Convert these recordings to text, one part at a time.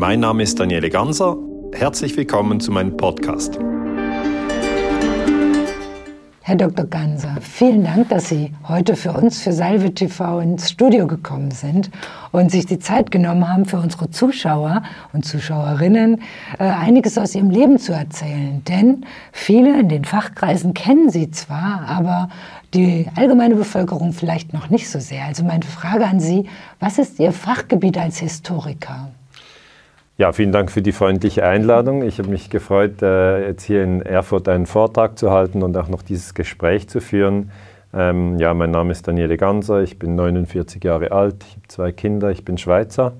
Mein Name ist Daniele Ganser. Herzlich willkommen zu meinem Podcast. Herr Dr. Ganser, vielen Dank, dass Sie heute für uns, für Salve TV ins Studio gekommen sind und sich die Zeit genommen haben, für unsere Zuschauer und Zuschauerinnen äh, einiges aus Ihrem Leben zu erzählen. Denn viele in den Fachkreisen kennen Sie zwar, aber die allgemeine Bevölkerung vielleicht noch nicht so sehr. Also meine Frage an Sie, was ist Ihr Fachgebiet als Historiker? Ja, vielen Dank für die freundliche Einladung. Ich habe mich gefreut, äh, jetzt hier in Erfurt einen Vortrag zu halten und auch noch dieses Gespräch zu führen. Ähm, ja, mein Name ist Daniele Ganser, ich bin 49 Jahre alt, ich habe zwei Kinder, ich bin Schweizer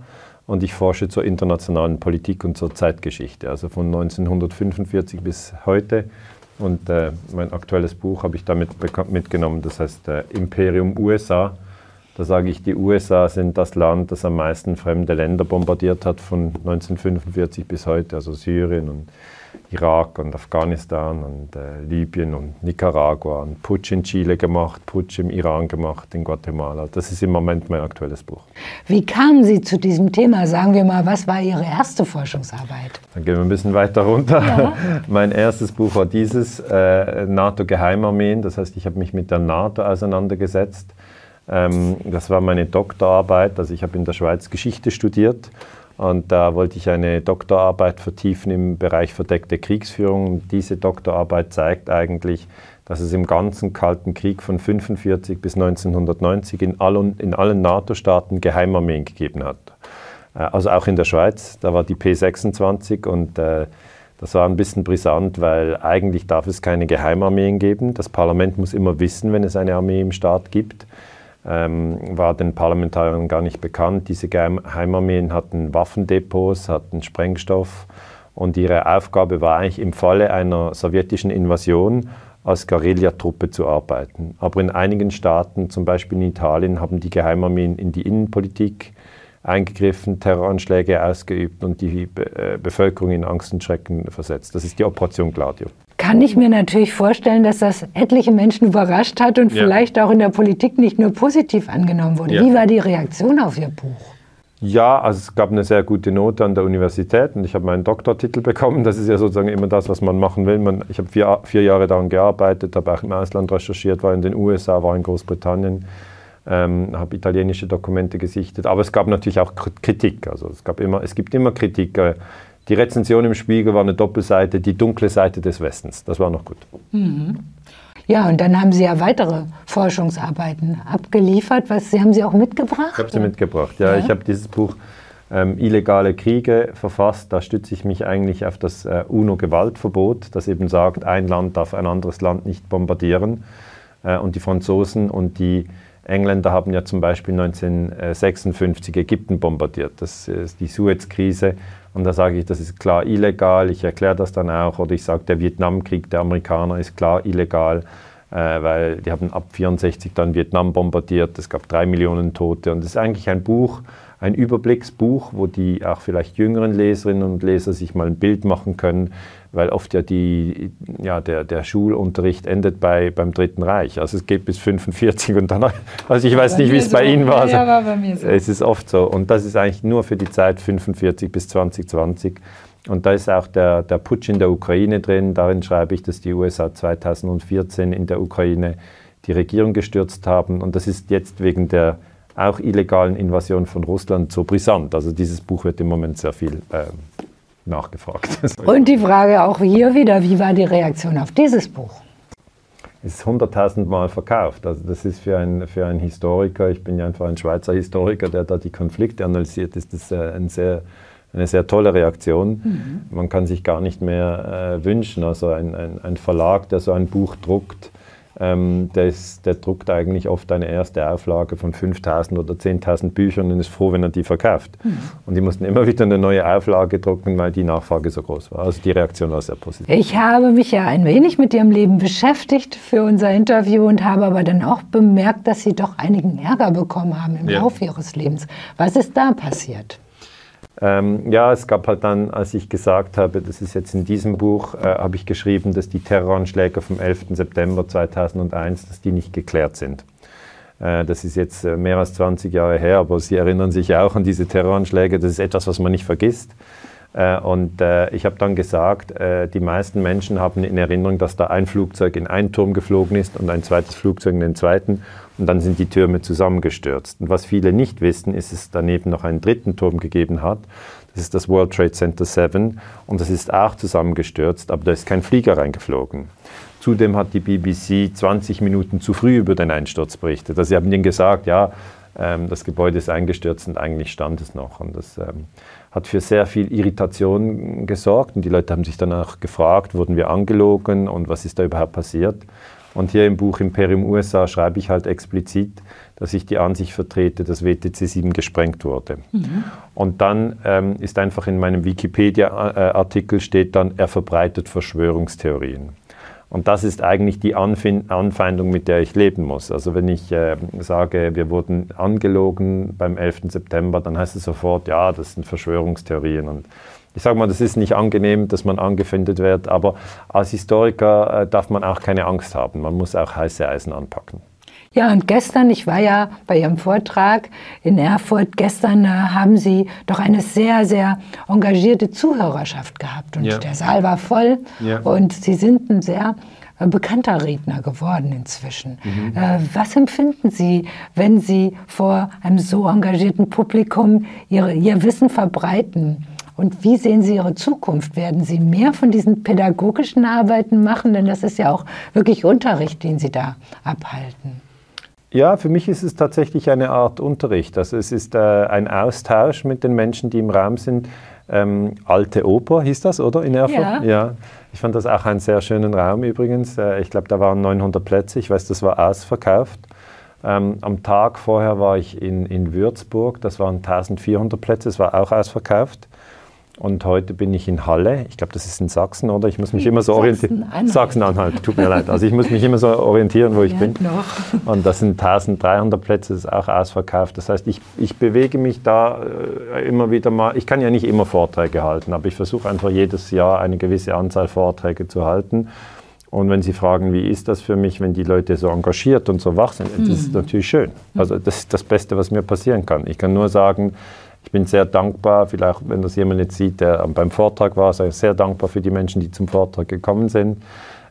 und ich forsche zur internationalen Politik und zur Zeitgeschichte, also von 1945 bis heute. Und äh, mein aktuelles Buch habe ich damit mitgenommen, das heißt äh, Imperium USA da sage ich, die USA sind das Land, das am meisten fremde Länder bombardiert hat von 1945 bis heute, also Syrien und Irak und Afghanistan und äh, Libyen und Nicaragua und Putsch in Chile gemacht, Putsch im Iran gemacht, in Guatemala. Das ist im Moment mein aktuelles Buch. Wie kamen Sie zu diesem Thema? Sagen wir mal, was war Ihre erste Forschungsarbeit? Dann gehen wir ein bisschen weiter runter. Ja. mein erstes Buch war dieses, äh, NATO-Geheimarmeen. Das heißt, ich habe mich mit der NATO auseinandergesetzt das war meine Doktorarbeit. Also ich habe in der Schweiz Geschichte studiert und da wollte ich eine Doktorarbeit vertiefen im Bereich verdeckte Kriegsführung. Diese Doktorarbeit zeigt eigentlich, dass es im ganzen Kalten Krieg von 1945 bis 1990 in allen, in allen NATO-Staaten Geheimarmeen gegeben hat. Äh, also auch in der Schweiz, da war die P26 und äh, das war ein bisschen brisant, weil eigentlich darf es keine Geheimarmeen geben. Das Parlament muss immer wissen, wenn es eine Armee im Staat gibt ähm, war den Parlamentariern gar nicht bekannt. Diese Geheimarmeen hatten Waffendepots, hatten Sprengstoff und ihre Aufgabe war eigentlich im Falle einer sowjetischen Invasion als Guerillatruppe zu arbeiten. Aber in einigen Staaten, zum Beispiel in Italien, haben die Geheimarmeen in die Innenpolitik eingegriffen, Terroranschläge ausgeübt und die äh, Bevölkerung in Angst und Schrecken versetzt. Das ist die Operation Gladio kann ich mir natürlich vorstellen, dass das etliche Menschen überrascht hat und ja. vielleicht auch in der Politik nicht nur positiv angenommen wurde. Ja. Wie war die Reaktion auf Ihr Buch? Ja, also es gab eine sehr gute Note an der Universität und ich habe meinen Doktortitel bekommen. Das ist ja sozusagen immer das, was man machen will. Man, ich habe vier, vier Jahre daran gearbeitet, habe auch im Ausland recherchiert, war in den USA, war in Großbritannien, ähm, habe italienische Dokumente gesichtet. Aber es gab natürlich auch Kritik. Also es, gab immer, es gibt immer Kritik. Äh, die Rezension im Spiegel war eine Doppelseite, die dunkle Seite des Westens. Das war noch gut. Mhm. Ja, und dann haben Sie ja weitere Forschungsarbeiten abgeliefert. Was Sie haben Sie auch mitgebracht? Ich habe sie mitgebracht. Ja, ja. ich habe dieses Buch ähm, Illegale Kriege verfasst. Da stütze ich mich eigentlich auf das äh, UNO-Gewaltverbot, das eben sagt, ein Land darf ein anderes Land nicht bombardieren. Äh, und die Franzosen und die Engländer haben ja zum Beispiel 1956 Ägypten bombardiert. Das ist die Suez-Krise. Und da sage ich, das ist klar illegal. Ich erkläre das dann auch. Oder ich sage, der Vietnamkrieg der Amerikaner ist klar illegal, äh, weil die haben ab 64 dann Vietnam bombardiert. Es gab drei Millionen Tote. Und es ist eigentlich ein Buch, ein Überblicksbuch, wo die auch vielleicht jüngeren Leserinnen und Leser sich mal ein Bild machen können, weil oft ja, die, ja der, der Schulunterricht endet bei, beim Dritten Reich. Also es geht bis 45 und dann, also ich weiß bei nicht, wie es so. bei Ihnen war. Ja, war bei mir so. Es ist oft so. Und das ist eigentlich nur für die Zeit 45 bis 2020. Und da ist auch der, der Putsch in der Ukraine drin. Darin schreibe ich, dass die USA 2014 in der Ukraine die Regierung gestürzt haben. Und das ist jetzt wegen der auch illegalen Invasion von Russland so brisant. Also dieses Buch wird im Moment sehr viel äh, nachgefragt. Und die Frage auch hier wieder, wie war die Reaktion auf dieses Buch? Es ist 100.000 Mal verkauft. Also das ist für, ein, für einen Historiker, ich bin ja einfach ein Schweizer Historiker, der da die Konflikte analysiert, ist das äh, ein sehr, eine sehr tolle Reaktion. Mhm. Man kann sich gar nicht mehr äh, wünschen. Also ein, ein, ein, Verlag, der so ein Buch druckt, ähm, der, ist, der, druckt eigentlich oft eine erste Auflage von 5.000 oder 10.000 Büchern und ist froh, wenn er die verkauft. Mhm. Und die mussten immer wieder eine neue Auflage drucken, weil die Nachfrage so groß war. Also die Reaktion war sehr positiv. Ich habe mich ja ein wenig mit Ihrem Leben beschäftigt für unser Interview und habe aber dann auch bemerkt, dass Sie doch einigen Ärger bekommen haben im ja. Laufe Ihres Lebens. Was ist da passiert? Ähm, ja, es gab halt dann, als ich gesagt habe, das ist jetzt in diesem Buch, äh, habe ich geschrieben, dass die Terroranschläge vom 11. September 2001, dass die nicht geklärt sind. Äh, das ist jetzt äh, mehr als 20 Jahre her, aber Sie erinnern sich auch an diese Terroranschläge. Das ist etwas, was man nicht vergisst. Äh, und ich habe dann gesagt, die meisten Menschen haben in Erinnerung, dass da ein Flugzeug in einen Turm geflogen ist und ein zweites Flugzeug in den zweiten. Und dann sind die Türme zusammengestürzt. Und was viele nicht wissen, ist, dass es daneben noch einen dritten Turm gegeben hat. Das ist das World Trade Center 7 und das ist auch zusammengestürzt, aber da ist kein Flieger reingeflogen. Zudem hat die BBC 20 Minuten zu früh über den Einsturz berichtet. Also sie haben ihnen gesagt, ja, ähm, das Gebäude ist eingestürzt und eigentlich stand es noch. Und das ähm, hat für sehr viel Irritation gesorgt und die Leute haben sich danach gefragt, wurden wir angelogen und was ist da überhaupt passiert? Und hier im Buch Imperium USA schreibe ich halt explizit, dass ich die Ansicht vertrete, dass WTC 7 gesprengt wurde. Mhm. Und dann ähm, ist einfach in meinem Wikipedia-Artikel steht dann, er verbreitet Verschwörungstheorien. Und das ist eigentlich die Anfeindung, mit der ich leben muss. Also wenn ich äh, sage, wir wurden angelogen beim 11. September, dann heißt es sofort, ja, das sind Verschwörungstheorien. Und ich sage mal, das ist nicht angenehm, dass man angefeindet wird, aber als Historiker äh, darf man auch keine Angst haben. Man muss auch heiße Eisen anpacken. Ja, und gestern, ich war ja bei Ihrem Vortrag in Erfurt, gestern äh, haben Sie doch eine sehr, sehr engagierte Zuhörerschaft gehabt. Und ja. der Saal war voll ja. und Sie sind ein sehr äh, bekannter Redner geworden inzwischen. Mhm. Äh, was empfinden Sie, wenn Sie vor einem so engagierten Publikum Ihre, Ihr Wissen verbreiten? Und wie sehen Sie Ihre Zukunft? Werden Sie mehr von diesen pädagogischen Arbeiten machen? Denn das ist ja auch wirklich Unterricht, den Sie da abhalten. Ja, für mich ist es tatsächlich eine Art Unterricht. Also es ist äh, ein Austausch mit den Menschen, die im Raum sind. Ähm, Alte Oper hieß das, oder in Erfurt? Ja. ja. Ich fand das auch einen sehr schönen Raum übrigens. Äh, ich glaube, da waren 900 Plätze. Ich weiß, das war ausverkauft. Ähm, am Tag vorher war ich in, in Würzburg. Das waren 1400 Plätze. Es war auch ausverkauft. Und heute bin ich in Halle. Ich glaube, das ist in Sachsen, oder? Ich muss mich immer so orientieren. Sachsen-Anhalt, tut mir leid. Also ich muss mich immer so orientieren, wo ich ja, bin. Noch. Und das sind 1300 Plätze, das ist auch ausverkauft. Das heißt, ich, ich bewege mich da äh, immer wieder mal. Ich kann ja nicht immer Vorträge halten, aber ich versuche einfach jedes Jahr eine gewisse Anzahl Vorträge zu halten. Und wenn Sie fragen, wie ist das für mich, wenn die Leute so engagiert und so wach sind, das ist mhm. natürlich schön. Also das ist das Beste, was mir passieren kann. Ich kann nur sagen, ich bin sehr dankbar, vielleicht wenn das jemand jetzt sieht, der beim Vortrag war, ich sehr dankbar für die Menschen, die zum Vortrag gekommen sind.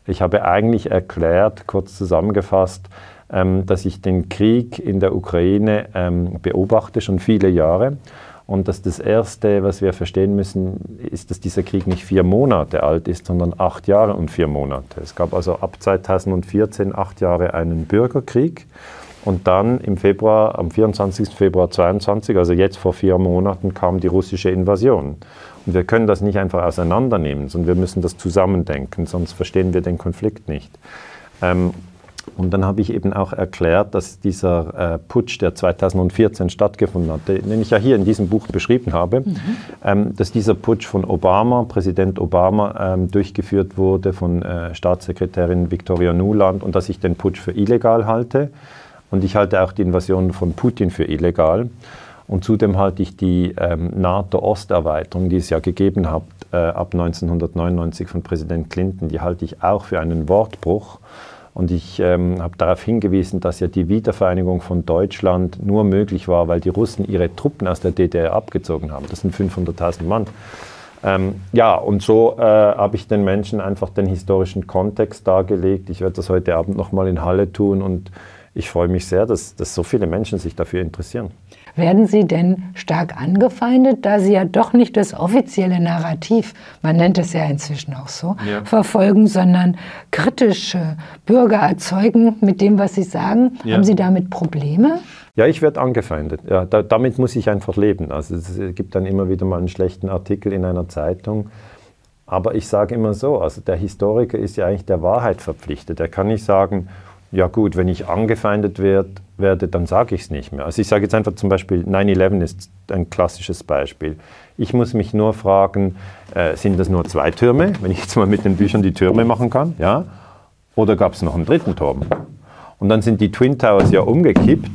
Ich habe eigentlich erklärt, kurz zusammengefasst, ähm, dass ich den Krieg in der Ukraine ähm, beobachte, schon viele Jahre. Und dass das Erste, was wir verstehen müssen, ist, dass dieser Krieg nicht vier Monate alt ist, sondern acht Jahre und vier Monate. Es gab also ab 2014 acht Jahre einen Bürgerkrieg. Und dann im Februar, am 24. Februar 22, also jetzt vor vier Monaten, kam die russische Invasion. Und wir können das nicht einfach auseinandernehmen, sondern wir müssen das zusammendenken, sonst verstehen wir den Konflikt nicht. Ähm, und dann habe ich eben auch erklärt, dass dieser äh, Putsch, der 2014 stattgefunden hat, den ich ja hier in diesem Buch beschrieben habe, mhm. ähm, dass dieser Putsch von Obama, Präsident Obama, ähm, durchgeführt wurde von äh, Staatssekretärin Victoria Nuland und dass ich den Putsch für illegal halte und ich halte auch die Invasion von Putin für illegal. Und zudem halte ich die ähm, NATO-Osterweiterung, die es ja gegeben hat, äh, ab 1999 von Präsident Clinton, die halte ich auch für einen Wortbruch. Und ich ähm, habe darauf hingewiesen, dass ja die Wiedervereinigung von Deutschland nur möglich war, weil die Russen ihre Truppen aus der DDR abgezogen haben. Das sind 500.000 Mann. Ähm, ja, und so äh, habe ich den Menschen einfach den historischen Kontext dargelegt. Ich werde das heute Abend nochmal in Halle tun und ich freue mich sehr, dass, dass so viele Menschen sich dafür interessieren. Werden Sie denn stark angefeindet, da Sie ja doch nicht das offizielle Narrativ, man nennt es ja inzwischen auch so, ja. verfolgen, sondern kritische Bürger erzeugen mit dem, was Sie sagen? Ja. Haben Sie damit Probleme? Ja, ich werde angefeindet. Ja, da, damit muss ich einfach leben. Also es gibt dann immer wieder mal einen schlechten Artikel in einer Zeitung. Aber ich sage immer so, also der Historiker ist ja eigentlich der Wahrheit verpflichtet. Er kann nicht sagen, ja gut, wenn ich angefeindet werd, werde, dann sage ich es nicht mehr. Also ich sage jetzt einfach zum Beispiel, 9-11 ist ein klassisches Beispiel. Ich muss mich nur fragen, äh, sind das nur zwei Türme, wenn ich jetzt mal mit den Büchern die Türme machen kann, ja? Oder gab es noch einen dritten Turm? Und dann sind die Twin Towers ja umgekippt,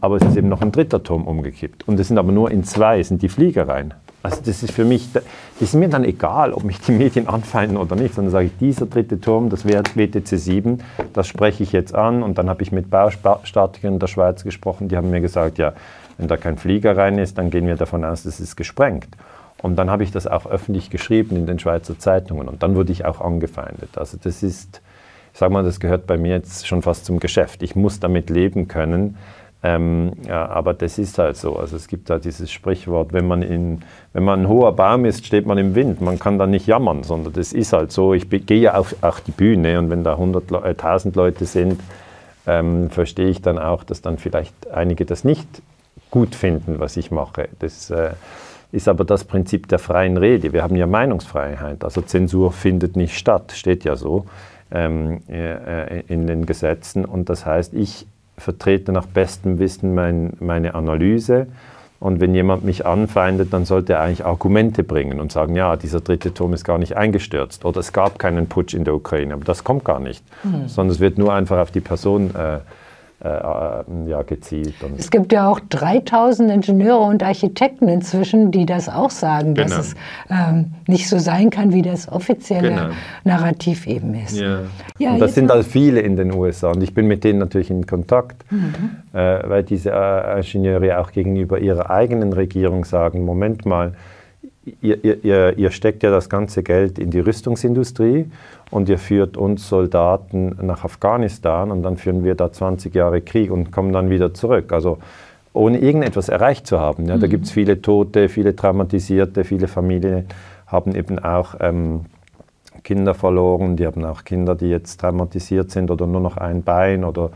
aber es ist eben noch ein dritter Turm umgekippt. Und es sind aber nur in zwei, sind die Flieger rein. Also das ist für mich, das ist mir dann egal, ob mich die Medien anfeinden oder nicht, sondern sage ich, dieser dritte Turm, das WTC 7, das spreche ich jetzt an. Und dann habe ich mit Baustatikern der Schweiz gesprochen, die haben mir gesagt, ja, wenn da kein Flieger rein ist, dann gehen wir davon aus, das ist gesprengt. Und dann habe ich das auch öffentlich geschrieben in den Schweizer Zeitungen und dann wurde ich auch angefeindet. Also das ist, ich sage mal, das gehört bei mir jetzt schon fast zum Geschäft. Ich muss damit leben können. Ähm, ja, aber das ist halt so. Also es gibt da dieses Sprichwort, wenn man, in, wenn man ein hoher Baum ist, steht man im Wind. Man kann da nicht jammern, sondern das ist halt so. Ich gehe ja auf, auf die Bühne und wenn da 100, äh, 1000 Leute sind, ähm, verstehe ich dann auch, dass dann vielleicht einige das nicht gut finden, was ich mache. Das äh, ist aber das Prinzip der freien Rede. Wir haben ja Meinungsfreiheit, also Zensur findet nicht statt, steht ja so ähm, äh, in den Gesetzen. Und das heißt, ich vertrete nach bestem Wissen mein, meine Analyse. Und wenn jemand mich anfeindet, dann sollte er eigentlich Argumente bringen und sagen, ja, dieser dritte Turm ist gar nicht eingestürzt oder es gab keinen Putsch in der Ukraine. Aber das kommt gar nicht, mhm. sondern es wird nur einfach auf die Person äh, äh, äh, ja, gezielt. Und es gibt ja auch 3000 Ingenieure und Architekten inzwischen, die das auch sagen, genau. dass es ähm, nicht so sein kann, wie das offizielle genau. Narrativ eben ist. Ja. Ja, und das sind halt viele in den USA und ich bin mit denen natürlich in Kontakt, mhm. äh, weil diese äh, Ingenieure auch gegenüber ihrer eigenen Regierung sagen, Moment mal, ihr, ihr, ihr steckt ja das ganze Geld in die Rüstungsindustrie und ihr führt uns Soldaten nach Afghanistan und dann führen wir da 20 Jahre Krieg und kommen dann wieder zurück. Also ohne irgendetwas erreicht zu haben. Ja, mhm. Da gibt es viele Tote, viele Traumatisierte, viele Familien haben eben auch ähm, Kinder verloren, die haben auch Kinder, die jetzt traumatisiert sind oder nur noch ein Bein oder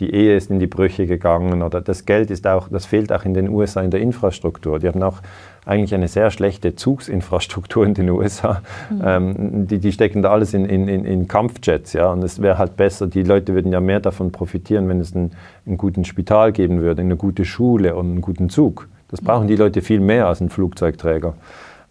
die Ehe ist in die Brüche gegangen oder das Geld ist auch, das fehlt auch in den USA in der Infrastruktur. Die haben auch eigentlich eine sehr schlechte Zugsinfrastruktur in den USA. Mhm. Ähm, die, die, stecken da alles in, in, in, Kampfjets, ja. Und es wäre halt besser, die Leute würden ja mehr davon profitieren, wenn es einen, einen guten Spital geben würde, eine gute Schule und einen guten Zug. Das brauchen die Leute viel mehr als ein Flugzeugträger.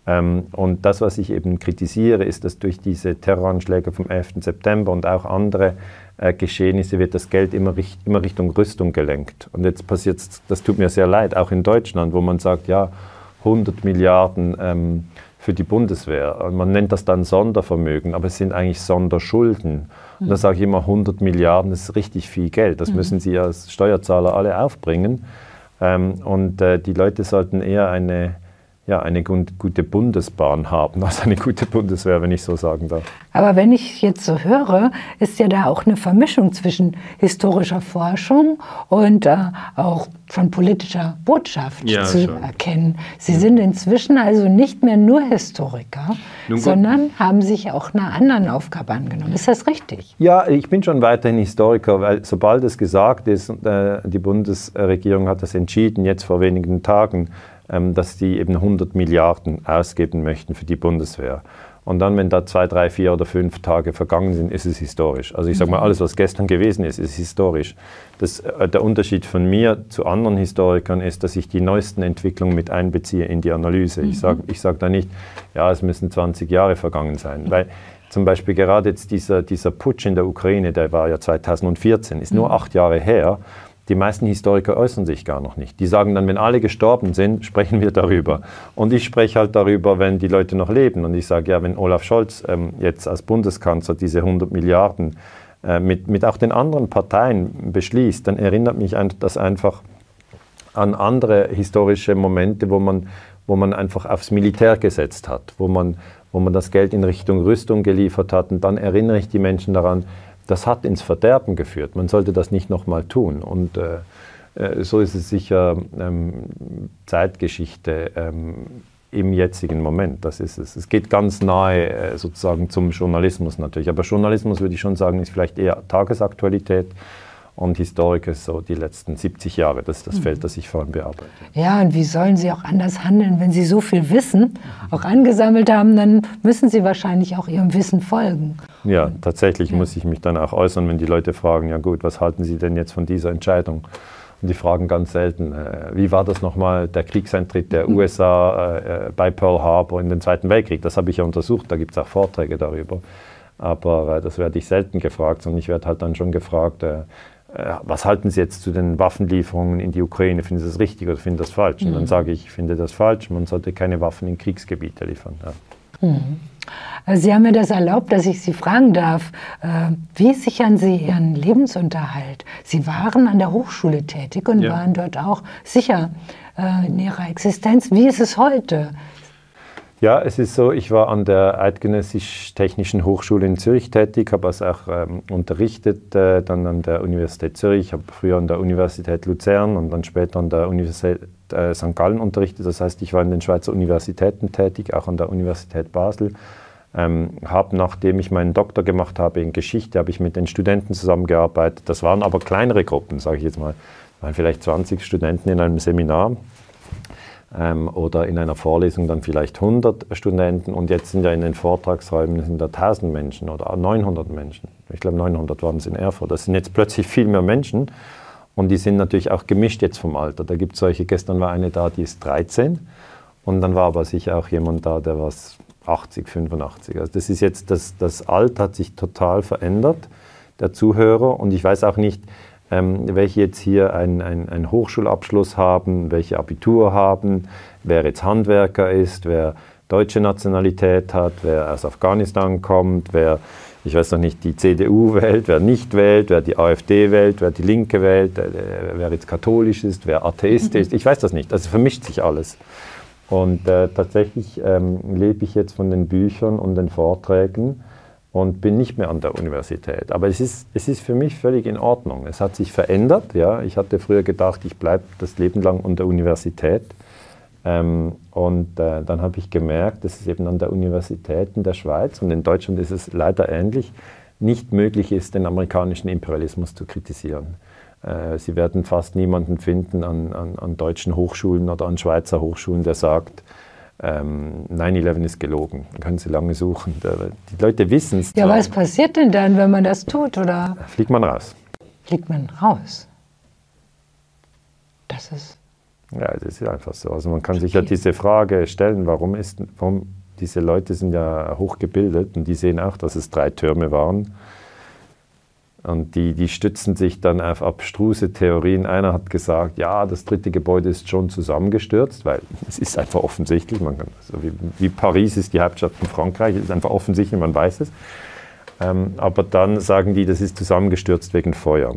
Ähm, und das, was ich eben kritisiere, ist, dass durch diese Terroranschläge vom 11. September und auch andere äh, Geschehnisse wird das Geld immer, immer Richtung Rüstung gelenkt. Und jetzt passiert es, das tut mir sehr leid, auch in Deutschland, wo man sagt, ja, 100 Milliarden ähm, für die Bundeswehr. Und man nennt das dann Sondervermögen, aber es sind eigentlich Sonderschulden. Und da sage ich immer, 100 Milliarden ist richtig viel Geld. Das mhm. müssen Sie als Steuerzahler alle aufbringen. Ähm, und äh, die Leute sollten eher eine ja, eine gute Bundesbahn haben, als eine gute Bundeswehr, wenn ich so sagen darf. Aber wenn ich jetzt so höre, ist ja da auch eine Vermischung zwischen historischer Forschung und äh, auch von politischer Botschaft ja, zu schon. erkennen. Sie ja. sind inzwischen also nicht mehr nur Historiker, sondern haben sich auch einer anderen Aufgabe angenommen. Ist das richtig? Ja, ich bin schon weiterhin Historiker, weil sobald es gesagt ist, äh, die Bundesregierung hat das entschieden, jetzt vor wenigen Tagen, dass die eben 100 Milliarden ausgeben möchten für die Bundeswehr. Und dann, wenn da zwei, drei, vier oder fünf Tage vergangen sind, ist es historisch. Also ich sage mal, mhm. alles, was gestern gewesen ist, ist historisch. Das, äh, der Unterschied von mir zu anderen Historikern ist, dass ich die neuesten Entwicklungen mit einbeziehe in die Analyse. Ich sage ich sag da nicht, ja, es müssen 20 Jahre vergangen sein. Weil zum Beispiel gerade jetzt dieser, dieser Putsch in der Ukraine, der war ja 2014, ist nur mhm. acht Jahre her. Die meisten Historiker äußern sich gar noch nicht. Die sagen dann, wenn alle gestorben sind, sprechen wir darüber. Und ich spreche halt darüber, wenn die Leute noch leben. Und ich sage, ja, wenn Olaf Scholz ähm, jetzt als Bundeskanzler diese 100 Milliarden äh, mit, mit auch den anderen Parteien beschließt, dann erinnert mich das einfach an andere historische Momente, wo man, wo man einfach aufs Militär gesetzt hat, wo man, wo man das Geld in Richtung Rüstung geliefert hat. Und dann erinnere ich die Menschen daran, das hat ins Verderben geführt. Man sollte das nicht nochmal tun. Und äh, äh, so ist es sicher ähm, Zeitgeschichte ähm, im jetzigen Moment. Das ist es. Es geht ganz nahe äh, sozusagen zum Journalismus natürlich. Aber Journalismus würde ich schon sagen, ist vielleicht eher Tagesaktualität und Historik ist so die letzten 70 Jahre. Das ist das mhm. Feld, das ich vor allem bearbeite. Ja, und wie sollen Sie auch anders handeln, wenn Sie so viel Wissen auch angesammelt haben? Dann müssen Sie wahrscheinlich auch Ihrem Wissen folgen. Ja, tatsächlich ja. muss ich mich dann auch äußern, wenn die Leute fragen, ja gut, was halten Sie denn jetzt von dieser Entscheidung? Und die fragen ganz selten, äh, wie war das nochmal, der Kriegseintritt der mhm. USA äh, bei Pearl Harbor in den Zweiten Weltkrieg? Das habe ich ja untersucht, da gibt es auch Vorträge darüber. Aber äh, das werde ich selten gefragt, sondern ich werde halt dann schon gefragt, äh, äh, was halten Sie jetzt zu den Waffenlieferungen in die Ukraine? Finden Sie das richtig oder finden Sie das falsch? Und dann mhm. sage ich, ich finde das falsch, man sollte keine Waffen in Kriegsgebiete liefern. Ja. Mhm. Also Sie haben mir das erlaubt, dass ich Sie fragen darf, äh, wie sichern Sie Ihren Lebensunterhalt? Sie waren an der Hochschule tätig und ja. waren dort auch sicher äh, in Ihrer Existenz. Wie ist es heute? Ja, es ist so, ich war an der Eidgenössisch-Technischen Hochschule in Zürich tätig, habe also auch ähm, unterrichtet, äh, dann an der Universität Zürich, habe früher an der Universität Luzern und dann später an der Universität äh, St. Gallen unterrichtet. Das heißt, ich war in den Schweizer Universitäten tätig, auch an der Universität Basel. Ähm, habe, nachdem ich meinen Doktor gemacht habe in Geschichte, habe ich mit den Studenten zusammengearbeitet. Das waren aber kleinere Gruppen, sage ich jetzt mal. Es waren vielleicht 20 Studenten in einem Seminar oder in einer Vorlesung dann vielleicht 100 Studenten und jetzt sind ja in den Vortragsräumen sind da 1000 Menschen oder 900 Menschen. Ich glaube 900 waren es in Erfurt. Das sind jetzt plötzlich viel mehr Menschen und die sind natürlich auch gemischt jetzt vom Alter. Da gibt es solche, gestern war eine da, die ist 13 und dann war aber sicher auch jemand da, der war 80, 85. Also das ist jetzt, das, das Alter hat sich total verändert, der Zuhörer und ich weiß auch nicht, ähm, welche jetzt hier einen Hochschulabschluss haben, welche Abitur haben, wer jetzt Handwerker ist, wer deutsche Nationalität hat, wer aus Afghanistan kommt, wer, ich weiß noch nicht, die CDU wählt, wer nicht wählt, wer die AfD wählt, wer die Linke wählt, äh, wer jetzt katholisch ist, wer Atheist mhm. ist. Ich weiß das nicht. Also vermischt sich alles. Und äh, tatsächlich ähm, lebe ich jetzt von den Büchern und den Vorträgen und bin nicht mehr an der Universität. Aber es ist, es ist für mich völlig in Ordnung. Es hat sich verändert. Ja. Ich hatte früher gedacht, ich bleibe das Leben lang an der Universität. Ähm, und äh, dann habe ich gemerkt, dass es eben an der Universität in der Schweiz und in Deutschland ist es leider ähnlich, nicht möglich ist, den amerikanischen Imperialismus zu kritisieren. Äh, Sie werden fast niemanden finden an, an, an deutschen Hochschulen oder an Schweizer Hochschulen, der sagt, ähm, 9-11 ist gelogen. Dann können Sie lange suchen. Die Leute wissen es. Ja, was passiert denn dann, wenn man das tut? Oder? Fliegt man raus. Fliegt man raus? Das ist. Ja, das ist einfach so. Also man kann okay. sich ja diese Frage stellen, warum ist, warum diese Leute sind ja hochgebildet und die sehen auch, dass es drei Türme waren. Und die, die stützen sich dann auf abstruse Theorien. Einer hat gesagt, ja, das dritte Gebäude ist schon zusammengestürzt, weil es ist einfach offensichtlich. Man kann, also wie, wie, Paris ist die Hauptstadt von Frankreich, es ist einfach offensichtlich, man weiß es. Ähm, aber dann sagen die, das ist zusammengestürzt wegen Feuer.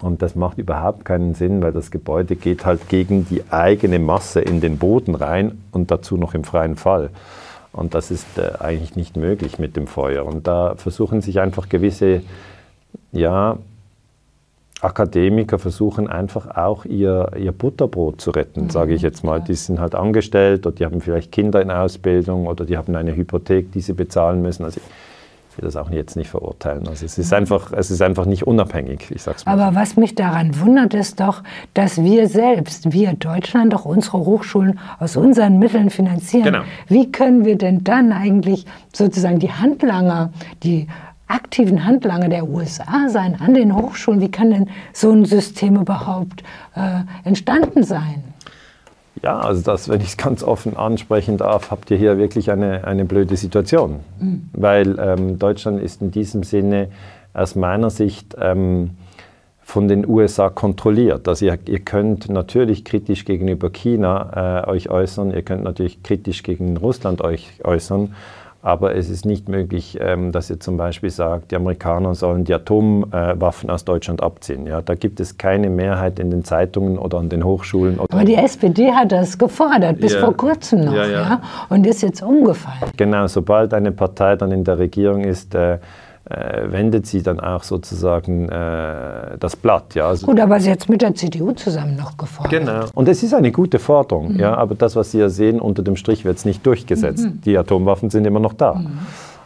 Und das macht überhaupt keinen Sinn, weil das Gebäude geht halt gegen die eigene Masse in den Boden rein und dazu noch im freien Fall. Und das ist äh, eigentlich nicht möglich mit dem Feuer. Und da versuchen sich einfach gewisse ja, Akademiker versuchen einfach auch ihr, ihr Butterbrot zu retten, mhm, sage ich jetzt mal. Die sind halt angestellt oder die haben vielleicht Kinder in Ausbildung oder die haben eine Hypothek, die sie bezahlen müssen. Also ich will das auch jetzt nicht verurteilen. Also es ist mhm. einfach, es ist einfach nicht unabhängig, ich sag's mal. Aber was mich daran wundert, ist doch, dass wir selbst, wir Deutschland, doch unsere Hochschulen aus unseren Mitteln finanzieren. Genau. Wie können wir denn dann eigentlich sozusagen die Handlanger, die aktiven Handlanger der USA sein an den Hochschulen. Wie kann denn so ein System überhaupt äh, entstanden sein? Ja, also das, wenn ich es ganz offen ansprechen darf, habt ihr hier wirklich eine, eine blöde Situation. Mhm. Weil ähm, Deutschland ist in diesem Sinne aus meiner Sicht ähm, von den USA kontrolliert. Also ihr, ihr, könnt natürlich kritisch gegenüber China äh, euch äußern, ihr könnt natürlich kritisch gegen Russland euch äußern, aber es ist nicht möglich, ähm, dass ihr zum Beispiel sagt, die Amerikaner sollen die Atomwaffen aus Deutschland abziehen. Ja, da gibt es keine Mehrheit in den Zeitungen oder an den Hochschulen. Aber die SPD hat das gefordert, bis ja. vor kurzem noch, ja, ja. und ist jetzt umgefallen. Genau, sobald eine Partei dann in der Regierung ist, äh, äh, wendet sie dann auch sozusagen äh, das Blatt. Ja. Also Gut, aber sie hat mit der CDU zusammen noch gefordert. Genau. Und es ist eine gute Forderung, mhm. ja, aber das, was Sie ja sehen, unter dem Strich wird es nicht durchgesetzt. Mhm. Die Atomwaffen sind immer noch da. Mhm.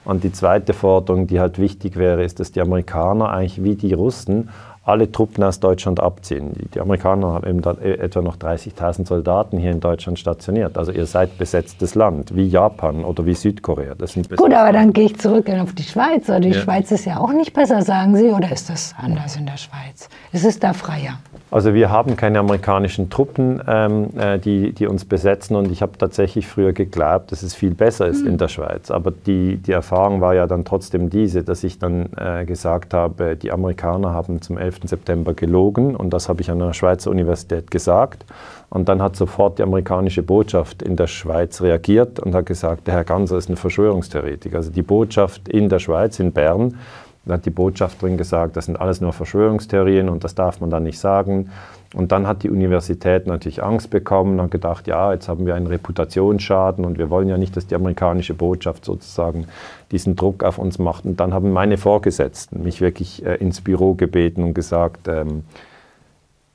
Und die zweite Forderung, die halt wichtig wäre, ist, dass die Amerikaner eigentlich wie die Russen alle Truppen aus Deutschland abziehen. Die, Amerikaner haben eben e, etwa noch 30.000 Soldaten hier in Deutschland stationiert. Also ihr seid besetztes Land, wie Japan oder wie Südkorea. Gut, aber dann gehe ich zurück auf die Schweiz. Die ja. Schweiz ist ja auch nicht besser, sagen Sie, oder ist das anders in der Schweiz? Ist es da freier? Also wir haben keine amerikanischen Truppen, ähm, äh, die, die uns besetzen und ich habe tatsächlich früher geglaubt, dass es viel besser ist mhm. in der Schweiz. Aber die, die Erfahrung war ja dann trotzdem diese, dass ich dann äh, gesagt habe, die Amerikaner haben zum 11. 11. September gelogen und das habe ich an einer Schweizer Universität gesagt. Und dann hat sofort die amerikanische Botschaft in der Schweiz reagiert und hat gesagt, der Herr Ganser ist ein Verschwörungstheoretiker. Also die Botschaft in der Schweiz, in Bern, da hat die Botschafterin gesagt, das sind alles nur Verschwörungstheorien und das darf man dann nicht sagen. Und dann hat die Universität natürlich Angst bekommen und gedacht, ja, jetzt haben wir einen Reputationsschaden und wir wollen ja nicht, dass die amerikanische Botschaft sozusagen diesen Druck auf uns macht. Und dann haben meine Vorgesetzten mich wirklich äh, ins Büro gebeten und gesagt, ähm,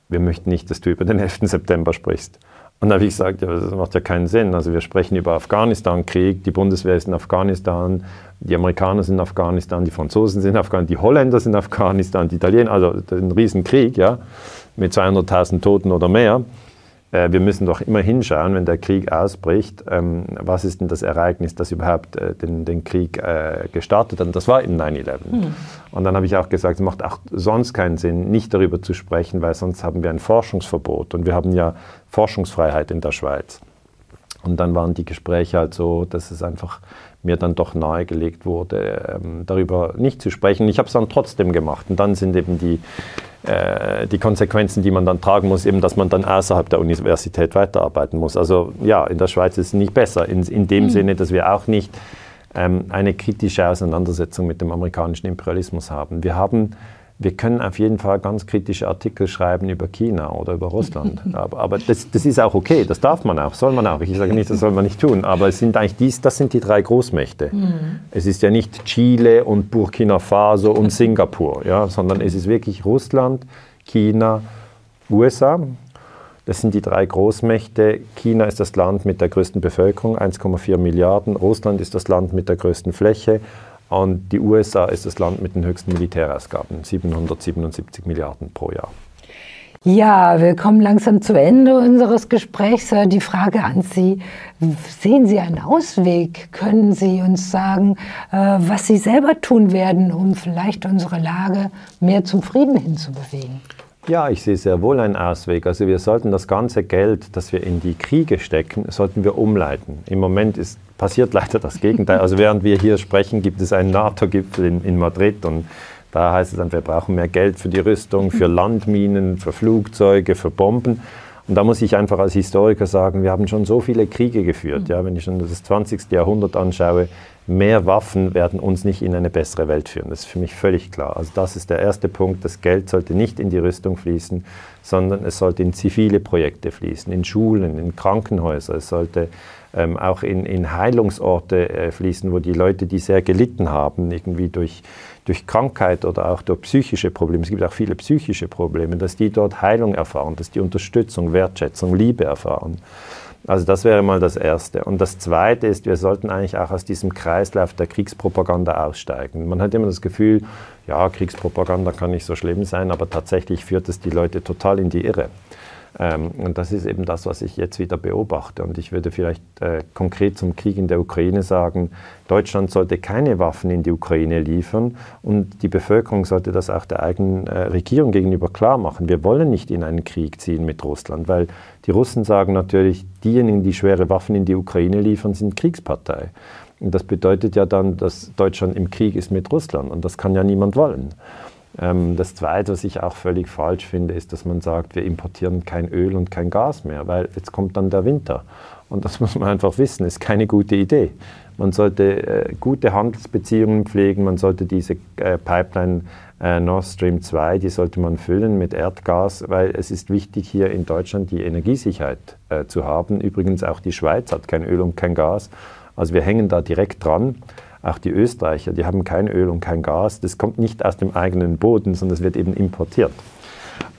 wir möchten nicht, dass du über den 11. September sprichst. Und da habe ich gesagt, ja, das macht ja keinen Sinn. Also wir sprechen über Afghanistan-Krieg, die Bundeswehr ist in Afghanistan, die Amerikaner sind in Afghanistan, die Franzosen sind in Afghanistan, die Holländer sind in Afghanistan, die Italiener, also ein Riesenkrieg, ja mit 200.000 Toten oder mehr. Äh, wir müssen doch immer hinschauen, wenn der Krieg ausbricht, ähm, was ist denn das Ereignis, das überhaupt äh, den, den, Krieg äh, gestartet hat. Und das war in 9-11. Hm. Und dann habe ich auch gesagt, es macht auch sonst keinen Sinn, nicht darüber zu sprechen, weil sonst haben wir ein Forschungsverbot. Und wir haben ja Forschungsfreiheit in der Schweiz. Und dann waren die Gespräche halt so, dass es einfach mir dann doch nahegelegt wurde, ähm, darüber nicht zu sprechen. Ich habe es dann trotzdem gemacht. Und dann sind eben die äh, die Konsequenzen, die man dann tragen muss, eben, dass man dann außerhalb der Universität weiterarbeiten muss. Also ja, in der Schweiz ist es nicht besser, in, in dem mhm. Sinne, dass wir auch nicht ähm, eine kritische Auseinandersetzung mit dem amerikanischen Imperialismus haben. Wir haben wir können auf jeden Fall ganz kritische Artikel schreiben über China oder über Russland. Aber, aber das, das, ist auch okay, das darf man auch, soll man auch. Ich sage nicht, das soll man nicht tun, aber es sind eigentlich dies, das sind die drei Großmächte. Mhm. Es ist ja nicht Chile und Burkina Faso und Singapur, ja, sondern es ist wirklich Russland, China, USA. Das sind die drei Großmächte. China ist das Land mit der größten Bevölkerung, 1,4 Milliarden. Russland ist das Land mit der größten Fläche. Und die USA ist das Land mit den höchsten Militärausgaben, 777 Milliarden pro Jahr. Ja, wir kommen langsam zu Ende unseres Gesprächs. Äh, die Frage an Sie, sehen Sie einen Ausweg? Können Sie uns sagen, äh, was Sie selber tun werden, um vielleicht unsere Lage mehr zum Frieden hinzubewegen? Ja, ich sehe sehr wohl einen Ausweg. Also wir sollten das ganze Geld, das wir in die Kriege stecken, sollten wir umleiten. Im Moment ist, passiert leider das Gegenteil. Also während wir hier sprechen, gibt es einen NATO-Gipfel in, in Madrid und da heißt es dann, wir brauchen mehr Geld für die Rüstung, für Landminen, für Flugzeuge, für Bomben. Und da muss ich einfach als Historiker sagen, wir haben schon so viele Kriege geführt. Ja, wenn ich schon das 20. Jahrhundert anschaue, mehr Waffen werden uns nicht in eine bessere Welt führen. Das ist für mich völlig klar. Also das ist der erste Punkt. Das Geld sollte nicht in die Rüstung fließen, sondern es sollte in zivile Projekte fließen, in Schulen, in Krankenhäuser. Es sollte ähm, auch in, in Heilungsorte äh, fließen, wo die Leute, die sehr gelitten haben, irgendwie durch durch Krankheit oder auch durch psychische Probleme, es gibt auch viele psychische Probleme, dass die dort Heilung erfahren, dass die Unterstützung, Wertschätzung, Liebe erfahren. Also das wäre mal das Erste. Und das Zweite ist, wir sollten eigentlich auch aus diesem Kreislauf der Kriegspropaganda aussteigen. Man hat immer das Gefühl, ja, Kriegspropaganda kann nicht so schlimm sein, aber tatsächlich führt es die Leute total in die Irre. Ähm, und das ist eben das, was ich jetzt wieder beobachte. Und ich würde vielleicht äh, konkret zum Krieg in der Ukraine sagen, Deutschland sollte keine Waffen in die Ukraine liefern und die Bevölkerung sollte das auch der eigenen äh, Regierung gegenüber klar machen. Wir wollen nicht in einen Krieg ziehen mit Russland, weil die Russen sagen natürlich, diejenigen, die schwere Waffen in die Ukraine liefern, sind Kriegspartei. Und das bedeutet ja dann, dass Deutschland im Krieg ist mit Russland und das kann ja niemand wollen. Ähm, das Zweite, was ich auch völlig falsch finde, ist, dass man sagt, wir importieren kein Öl und kein Gas mehr, weil jetzt kommt dann der Winter. Und das muss man einfach wissen, ist keine gute Idee. Man sollte äh, gute Handelsbeziehungen pflegen, man sollte diese äh, Pipeline äh, Nord Stream 2, die sollte man füllen mit Erdgas, weil es ist wichtig, hier in Deutschland die Energiesicherheit äh, zu haben. Übrigens auch die Schweiz hat kein Öl und kein Gas. Also wir hängen da direkt dran. Auch die Österreicher, die haben kein Öl und kein Gas. Das kommt nicht aus dem eigenen Boden, sondern es wird eben importiert.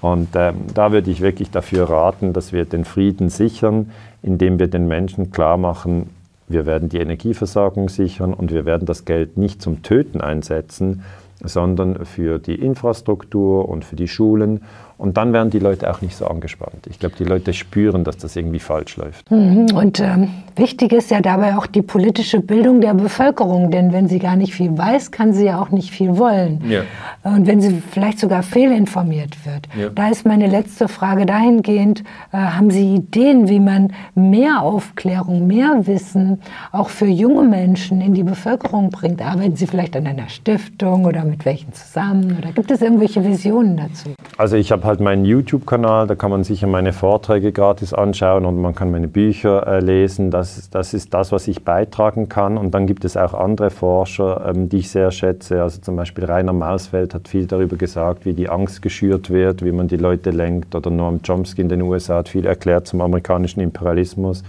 Und ähm, da würde ich wirklich dafür raten, dass wir den Frieden sichern, indem wir den Menschen klar machen, wir werden die Energieversorgung sichern und wir werden das Geld nicht zum Töten einsetzen, sondern für die Infrastruktur und für die Schulen Und dann werden die Leute auch nicht so angespannt. Ich glaube, die Leute spüren, dass das irgendwie falsch läuft. Mhm. Und ähm, wichtig ist ja dabei auch die politische Bildung der Bevölkerung, denn wenn sie gar nicht viel weiß, kann sie ja auch nicht viel wollen. Ja. Und wenn sie vielleicht sogar fehlinformiert wird. Ja. Da ist meine letzte Frage dahingehend, äh, haben Sie Ideen, wie man mehr Aufklärung, mehr Wissen auch für junge Menschen in die Bevölkerung bringt? Arbeiten Sie vielleicht an einer Stiftung oder mit welchen zusammen? Oder gibt es irgendwelche Visionen dazu? Also ich habe halt meinen YouTube-Kanal, da kann man sicher meine Vorträge gratis anschauen und man kann meine Bücher äh, lesen. Das, das ist das, was ich beitragen kann. Und dann gibt es auch andere Forscher, ähm, die ich sehr schätze. Also zum Beispiel Rainer Mausfeld hat viel darüber gesagt, wie die Angst geschürt wird, wie man die Leute lenkt. Oder Noam Chomsky in den USA hat viel erklärt zum amerikanischen Imperialismus.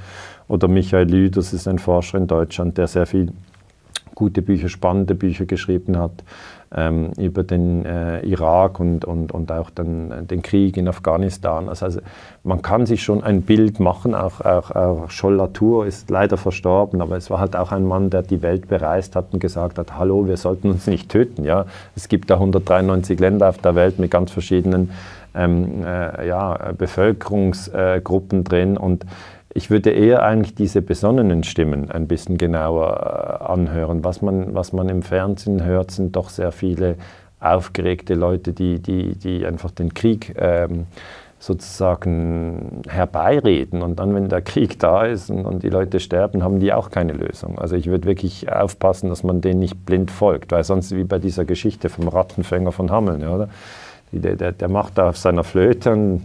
Oder Michael Lü, das ist ein Forscher in Deutschland, der sehr viel gute Bücher, spannende Bücher geschrieben hat ähm, über den äh, Irak und, und, und auch den, den Krieg in Afghanistan. Also, also, man kann sich schon ein Bild machen, auch, auch, auch Scholl Latour ist leider verstorben, aber es war halt auch ein Mann, der die Welt bereist hat und gesagt hat, hallo, wir sollten uns nicht töten. Ja? Es gibt da 193 Länder auf der Welt mit ganz verschiedenen ähm, äh, ja, Bevölkerungsgruppen drin und ich würde eher eigentlich diese besonnenen Stimmen ein bisschen genauer äh, anhören. Was man, was man im Fernsehen hört, sind doch sehr viele aufgeregte Leute, die, die, die einfach den Krieg ähm, sozusagen herbeireden. Und dann, wenn der Krieg da ist und, und, die Leute sterben, haben die auch keine Lösung. Also ich würde wirklich aufpassen, dass man denen nicht blind folgt, weil sonst wie bei dieser Geschichte vom Rattenfänger von Hameln, oder? Der, der, der macht da auf seiner Flöte und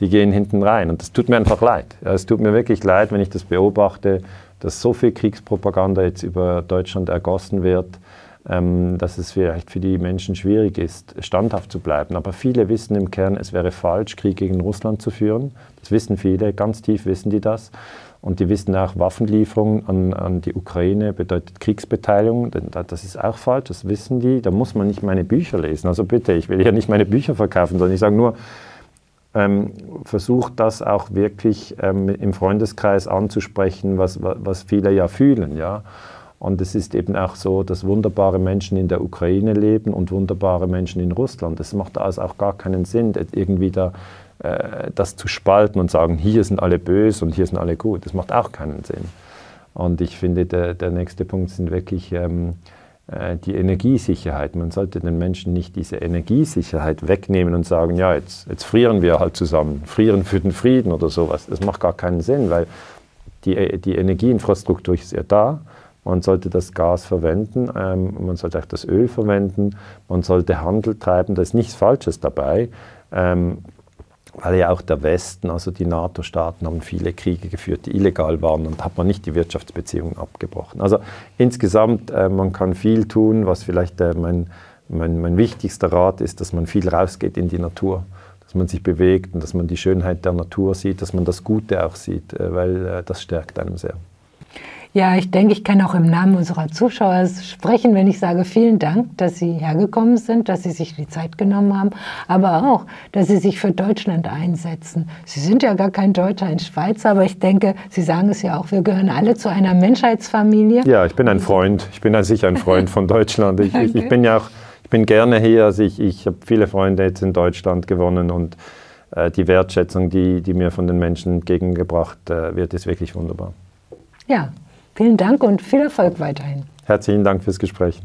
die gehen hinten rein. Und das tut mir einfach leid. Es tut mir wirklich leid, wenn ich das beobachte, dass so viel Kriegspropaganda jetzt über Deutschland ergossen wird, ähm, dass es vielleicht für die Menschen schwierig ist, standhaft zu bleiben. Aber viele wissen im Kern, es wäre falsch, Krieg gegen Russland zu führen. Das wissen viele, ganz tief wissen die das. Und die wissen auch, Waffenlieferungen an, an die Ukraine bedeutet Kriegsbeteiligung. Das ist auch falsch, das wissen die. Da muss man nicht meine Bücher lesen. Also bitte, ich will ja nicht meine Bücher verkaufen, sondern ich sage nur, ähm, versucht das auch wirklich ähm, im Freundeskreis anzusprechen, was, was viele ja fühlen. Ja? Und es ist eben auch so, dass wunderbare Menschen in der Ukraine leben und wunderbare Menschen in Russland. Es macht also auch gar keinen Sinn, irgendwie da, äh, das zu spalten und sagen, hier sind alle böse und hier sind alle gut. Das macht auch keinen Sinn. Und ich finde, der, der nächste Punkt sind wirklich ähm, äh, die Energiesicherheit. Man sollte den Menschen nicht diese Energiesicherheit wegnehmen und sagen, ja, jetzt, jetzt frieren wir halt zusammen, frieren für den Frieden oder sowas. Das macht gar keinen Sinn, weil die, die Energieinfrastruktur ist ja da. Man sollte das Gas verwenden, ähm, man sollte auch das Öl verwenden, man sollte Handel treiben, da ist nichts Falsches dabei. Ähm, weil ja auch der Westen, also die NATO-Staaten, haben viele Kriege geführt, die illegal waren und hat man nicht die Wirtschaftsbeziehungen abgebrochen. Also insgesamt, äh, man kann viel tun, was vielleicht äh, mein, mein, mein wichtigster Rat ist, dass man viel rausgeht in die Natur, dass man sich bewegt und dass man die Schönheit der Natur sieht, dass man das Gute auch sieht, äh, weil äh, das stärkt einem sehr. Ja, ich denke, ich kann auch im Namen unserer Zuschauer sprechen, wenn ich sage, vielen Dank, dass Sie hergekommen sind, dass Sie sich die Zeit genommen haben, aber auch, dass Sie sich für Deutschland einsetzen. Sie sind ja gar kein Deutscher, ein Schweizer, aber ich denke, Sie sagen es ja auch, wir gehören alle zu einer Menschheitsfamilie. Ja, ich bin ein Freund. Ich bin sicher ein Freund von Deutschland. Ich, ich, ich bin ja auch, ich bin gerne hier. Also ich, ich habe viele Freunde jetzt in Deutschland gewonnen und äh, die Wertschätzung, die, die mir von den Menschen entgegengebracht äh, wird, ist wirklich wunderbar. Ja, Vielen Dank und viel Erfolg weiterhin. Herzlichen Dank fürs Gespräch.